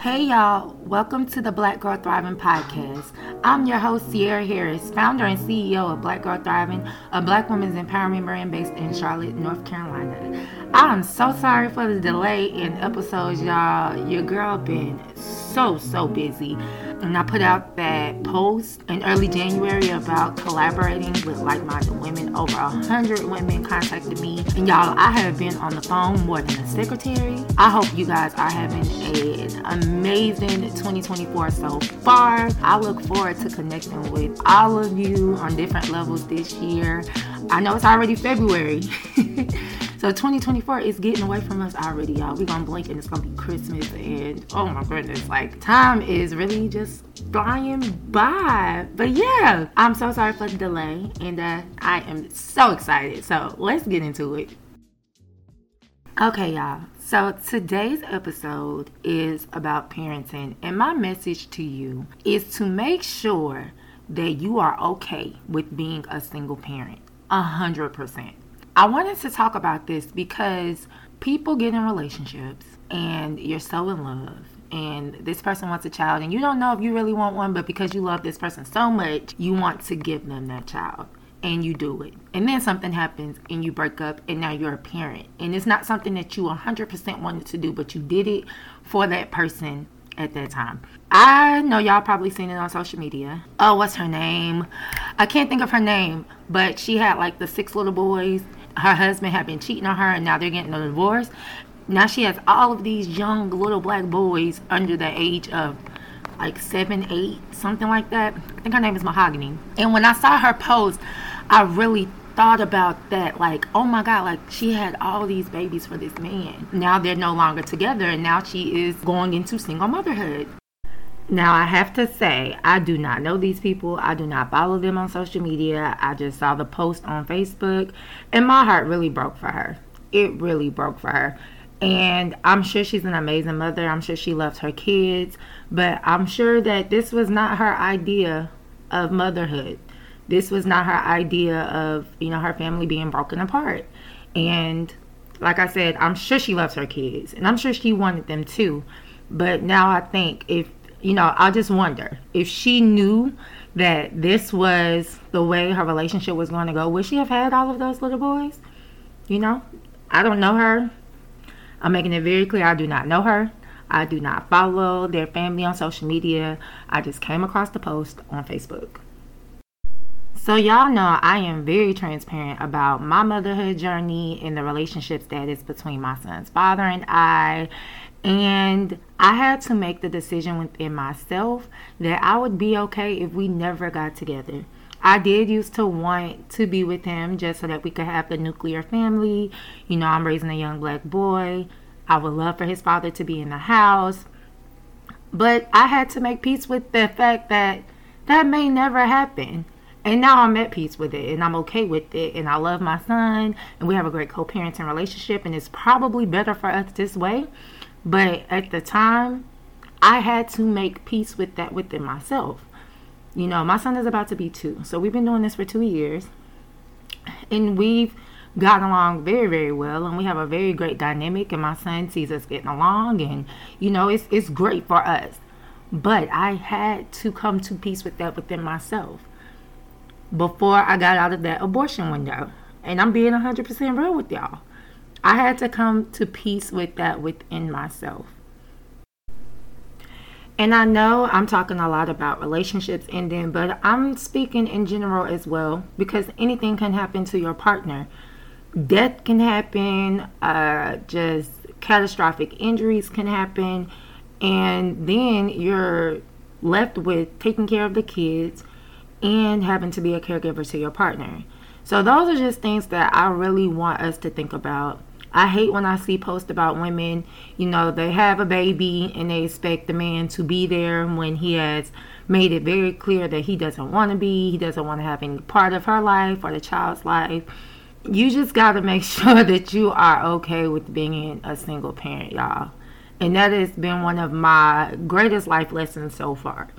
Hey y'all, welcome to the Black Girl Thriving podcast. I'm your host, Sierra Harris, founder and CEO of Black Girl Thriving, a black women's empowerment brand based in Charlotte, North Carolina. I'm so sorry for the delay in episodes, y'all. Your girl been so, so busy. And I put out that post in early January about collaborating with like minded women. Over a hundred women contacted me. And y'all, I have been on the phone more than a secretary. I hope you guys are having an amazing 2024 so far. I look forward to connecting with all of you on different levels this year. I know it's already February. So 2024 is getting away from us already, y'all. We're gonna blink and it's gonna be Christmas and oh my goodness, like time is really just flying by. But yeah, I'm so sorry for the delay and uh, I am so excited. So let's get into it. Okay, y'all. So today's episode is about parenting, and my message to you is to make sure that you are okay with being a single parent. A hundred percent. I wanted to talk about this because people get in relationships and you're so in love and this person wants a child and you don't know if you really want one but because you love this person so much you want to give them that child and you do it and then something happens and you break up and now you're a parent and it's not something that you 100% wanted to do but you did it for that person at that time. I know y'all probably seen it on social media. Oh, what's her name? I can't think of her name, but she had like the six little boys her husband had been cheating on her and now they're getting a divorce. Now she has all of these young little black boys under the age of like seven, eight, something like that. I think her name is Mahogany. And when I saw her post, I really thought about that like oh my god like she had all these babies for this man now they're no longer together and now she is going into single motherhood now, I have to say, I do not know these people. I do not follow them on social media. I just saw the post on Facebook, and my heart really broke for her. It really broke for her. And I'm sure she's an amazing mother. I'm sure she loves her kids, but I'm sure that this was not her idea of motherhood. This was not her idea of, you know, her family being broken apart. And like I said, I'm sure she loves her kids, and I'm sure she wanted them too. But now I think if you know, I just wonder if she knew that this was the way her relationship was going to go, would she have had all of those little boys? You know, I don't know her. I'm making it very clear I do not know her. I do not follow their family on social media. I just came across the post on Facebook. So, y'all know I am very transparent about my motherhood journey and the relationship status between my son's father and I, and I had to make the decision within myself that I would be okay if we never got together. I did used to want to be with him just so that we could have the nuclear family. You know, I'm raising a young black boy. I would love for his father to be in the house. But I had to make peace with the fact that that may never happen. And now I'm at peace with it and I'm okay with it. And I love my son and we have a great co parenting relationship. And it's probably better for us this way. But at the time, I had to make peace with that within myself. You know, my son is about to be two. So we've been doing this for two years. And we've gotten along very, very well. And we have a very great dynamic. And my son sees us getting along. And, you know, it's, it's great for us. But I had to come to peace with that within myself before I got out of that abortion window. And I'm being 100% real with y'all. I had to come to peace with that within myself. And I know I'm talking a lot about relationships ending, but I'm speaking in general as well because anything can happen to your partner. Death can happen, uh, just catastrophic injuries can happen, and then you're left with taking care of the kids and having to be a caregiver to your partner. So, those are just things that I really want us to think about I hate when I see posts about women, you know, they have a baby and they expect the man to be there when he has made it very clear that he doesn't want to be, he doesn't want to have any part of her life or the child's life. You just got to make sure that you are okay with being a single parent, y'all. And that has been one of my greatest life lessons so far.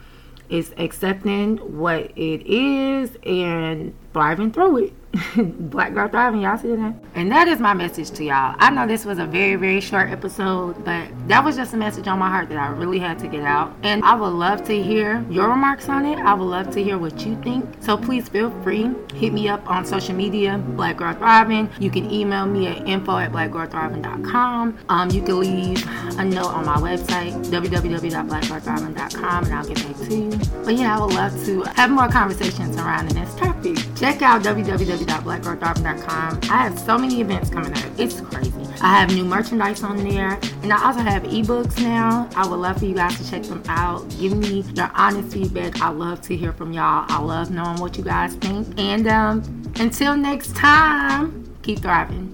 Is accepting what it is and thriving through it. Black Girl Thriving, y'all see that? And that is my message to y'all. I know this was a very, very short episode, but that was just a message on my heart that I really had to get out. And I would love to hear your remarks on it. I would love to hear what you think. So please feel free. Hit me up on social media, Black Girl Thriving. You can email me at info at blackgirlthriving.com. Um, you can leave a note on my website, www.blackgirlthriving.com, and I'll get back to you. But yeah, I would love to have more conversations surrounding this topic. Check out www.blackgirlthriving.com. I have so many events coming up. It's crazy. I have new merchandise on there, and I also have ebooks now. I would love for you guys to check them out. Give me your honest feedback. I love to hear from y'all. I love knowing what you guys think. And um, until next time, keep thriving.